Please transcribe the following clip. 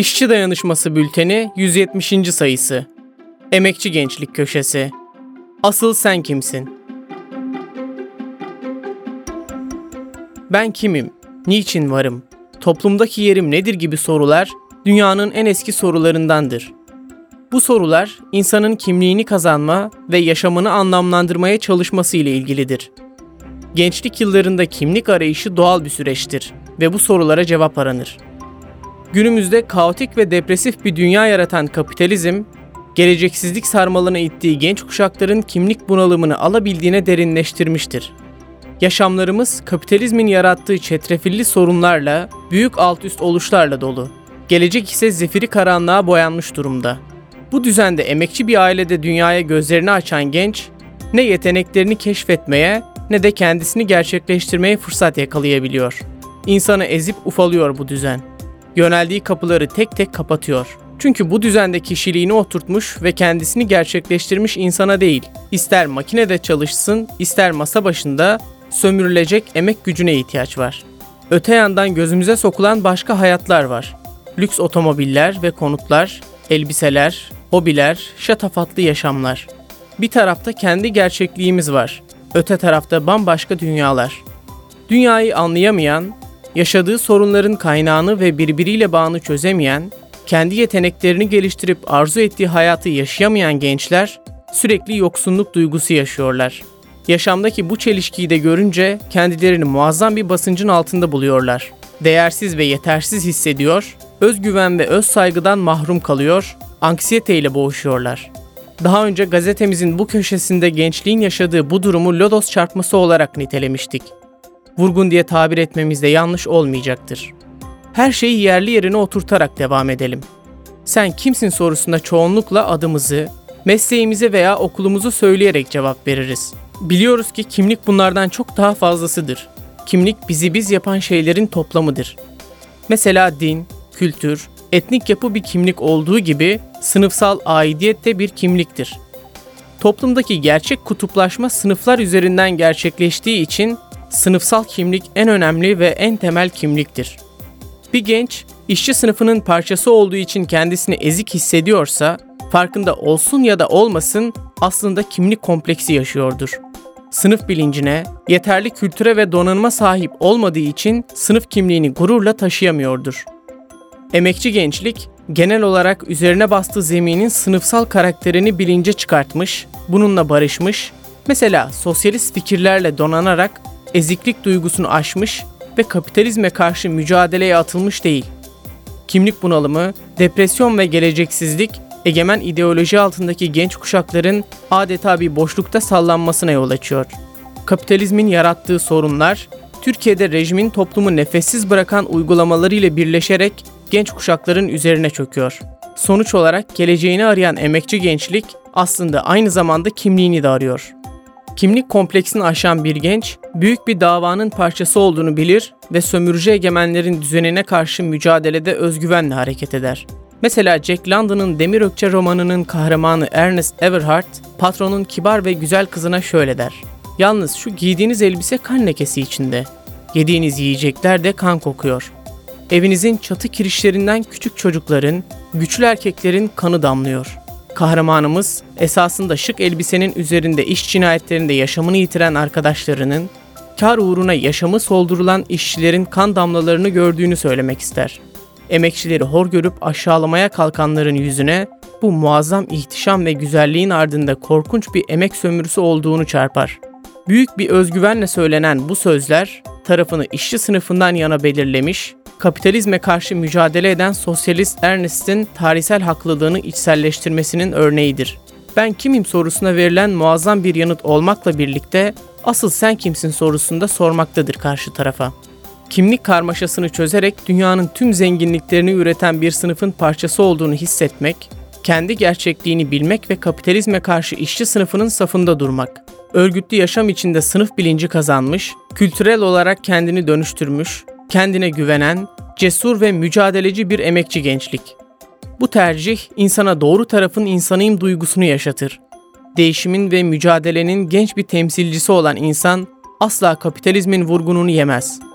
İşçi Dayanışması Bülteni 170. sayısı. Emekçi Gençlik Köşesi. Asıl sen kimsin? Ben kimim? Niçin varım? Toplumdaki yerim nedir gibi sorular dünyanın en eski sorularındandır. Bu sorular insanın kimliğini kazanma ve yaşamını anlamlandırmaya çalışması ile ilgilidir. Gençlik yıllarında kimlik arayışı doğal bir süreçtir ve bu sorulara cevap aranır. Günümüzde kaotik ve depresif bir dünya yaratan kapitalizm, geleceksizlik sarmalına ittiği genç kuşakların kimlik bunalımını alabildiğine derinleştirmiştir. Yaşamlarımız kapitalizmin yarattığı çetrefilli sorunlarla, büyük alt üst oluşlarla dolu. Gelecek ise zifiri karanlığa boyanmış durumda. Bu düzende emekçi bir ailede dünyaya gözlerini açan genç, ne yeteneklerini keşfetmeye ne de kendisini gerçekleştirmeye fırsat yakalayabiliyor. İnsanı ezip ufalıyor bu düzen. Yöneldiği kapıları tek tek kapatıyor. Çünkü bu düzende kişiliğini oturtmuş ve kendisini gerçekleştirmiş insana değil, ister makinede çalışsın, ister masa başında sömürülecek emek gücüne ihtiyaç var. Öte yandan gözümüze sokulan başka hayatlar var. Lüks otomobiller ve konutlar, elbiseler, hobiler, şatafatlı yaşamlar. Bir tarafta kendi gerçekliğimiz var. Öte tarafta bambaşka dünyalar. Dünyayı anlayamayan, yaşadığı sorunların kaynağını ve birbiriyle bağını çözemeyen, kendi yeteneklerini geliştirip arzu ettiği hayatı yaşayamayan gençler sürekli yoksunluk duygusu yaşıyorlar. Yaşamdaki bu çelişkiyi de görünce kendilerini muazzam bir basıncın altında buluyorlar. Değersiz ve yetersiz hissediyor, özgüven ve öz saygıdan mahrum kalıyor, anksiyeteyle boğuşuyorlar. Daha önce gazetemizin bu köşesinde gençliğin yaşadığı bu durumu lodos çarpması olarak nitelemiştik. Vurgun diye tabir etmemiz de yanlış olmayacaktır. Her şeyi yerli yerine oturtarak devam edelim. Sen kimsin sorusunda çoğunlukla adımızı, mesleğimizi veya okulumuzu söyleyerek cevap veririz. Biliyoruz ki kimlik bunlardan çok daha fazlasıdır. Kimlik bizi biz yapan şeylerin toplamıdır. Mesela din, kültür, etnik yapı bir kimlik olduğu gibi sınıfsal aidiyet de bir kimliktir. Toplumdaki gerçek kutuplaşma sınıflar üzerinden gerçekleştiği için sınıfsal kimlik en önemli ve en temel kimliktir. Bir genç işçi sınıfının parçası olduğu için kendisini ezik hissediyorsa, farkında olsun ya da olmasın aslında kimlik kompleksi yaşıyordur. Sınıf bilincine, yeterli kültüre ve donanıma sahip olmadığı için sınıf kimliğini gururla taşıyamıyordur. Emekçi gençlik, genel olarak üzerine bastığı zeminin sınıfsal karakterini bilince çıkartmış, bununla barışmış, mesela sosyalist fikirlerle donanarak eziklik duygusunu aşmış ve kapitalizme karşı mücadeleye atılmış değil. Kimlik bunalımı, depresyon ve geleceksizlik egemen ideoloji altındaki genç kuşakların adeta bir boşlukta sallanmasına yol açıyor. Kapitalizmin yarattığı sorunlar, Türkiye'de rejimin toplumu nefessiz bırakan uygulamalarıyla birleşerek genç kuşakların üzerine çöküyor. Sonuç olarak geleceğini arayan emekçi gençlik aslında aynı zamanda kimliğini de arıyor. Kimlik kompleksini aşan bir genç, büyük bir davanın parçası olduğunu bilir ve sömürücü egemenlerin düzenine karşı mücadelede özgüvenle hareket eder. Mesela Jack London'ın Demir Ökçe romanının kahramanı Ernest Everhart, patronun kibar ve güzel kızına şöyle der. Yalnız şu giydiğiniz elbise kan lekesi içinde. Yediğiniz yiyecekler de kan kokuyor. Evinizin çatı kirişlerinden küçük çocukların, güçlü erkeklerin kanı damlıyor. Kahramanımız esasında şık elbisenin üzerinde iş cinayetlerinde yaşamını yitiren arkadaşlarının, kar uğruna yaşamı soldurulan işçilerin kan damlalarını gördüğünü söylemek ister. Emekçileri hor görüp aşağılamaya kalkanların yüzüne bu muazzam ihtişam ve güzelliğin ardında korkunç bir emek sömürüsü olduğunu çarpar. Büyük bir özgüvenle söylenen bu sözler tarafını işçi sınıfından yana belirlemiş kapitalizme karşı mücadele eden sosyalist Ernest'in tarihsel haklılığını içselleştirmesinin örneğidir. Ben kimim sorusuna verilen muazzam bir yanıt olmakla birlikte asıl sen kimsin sorusunda sormaktadır karşı tarafa. Kimlik karmaşasını çözerek dünyanın tüm zenginliklerini üreten bir sınıfın parçası olduğunu hissetmek, kendi gerçekliğini bilmek ve kapitalizme karşı işçi sınıfının safında durmak. Örgütlü yaşam içinde sınıf bilinci kazanmış, kültürel olarak kendini dönüştürmüş, kendine güvenen, cesur ve mücadeleci bir emekçi gençlik. Bu tercih insana doğru tarafın insanıyım duygusunu yaşatır. Değişimin ve mücadelenin genç bir temsilcisi olan insan asla kapitalizmin vurgununu yemez.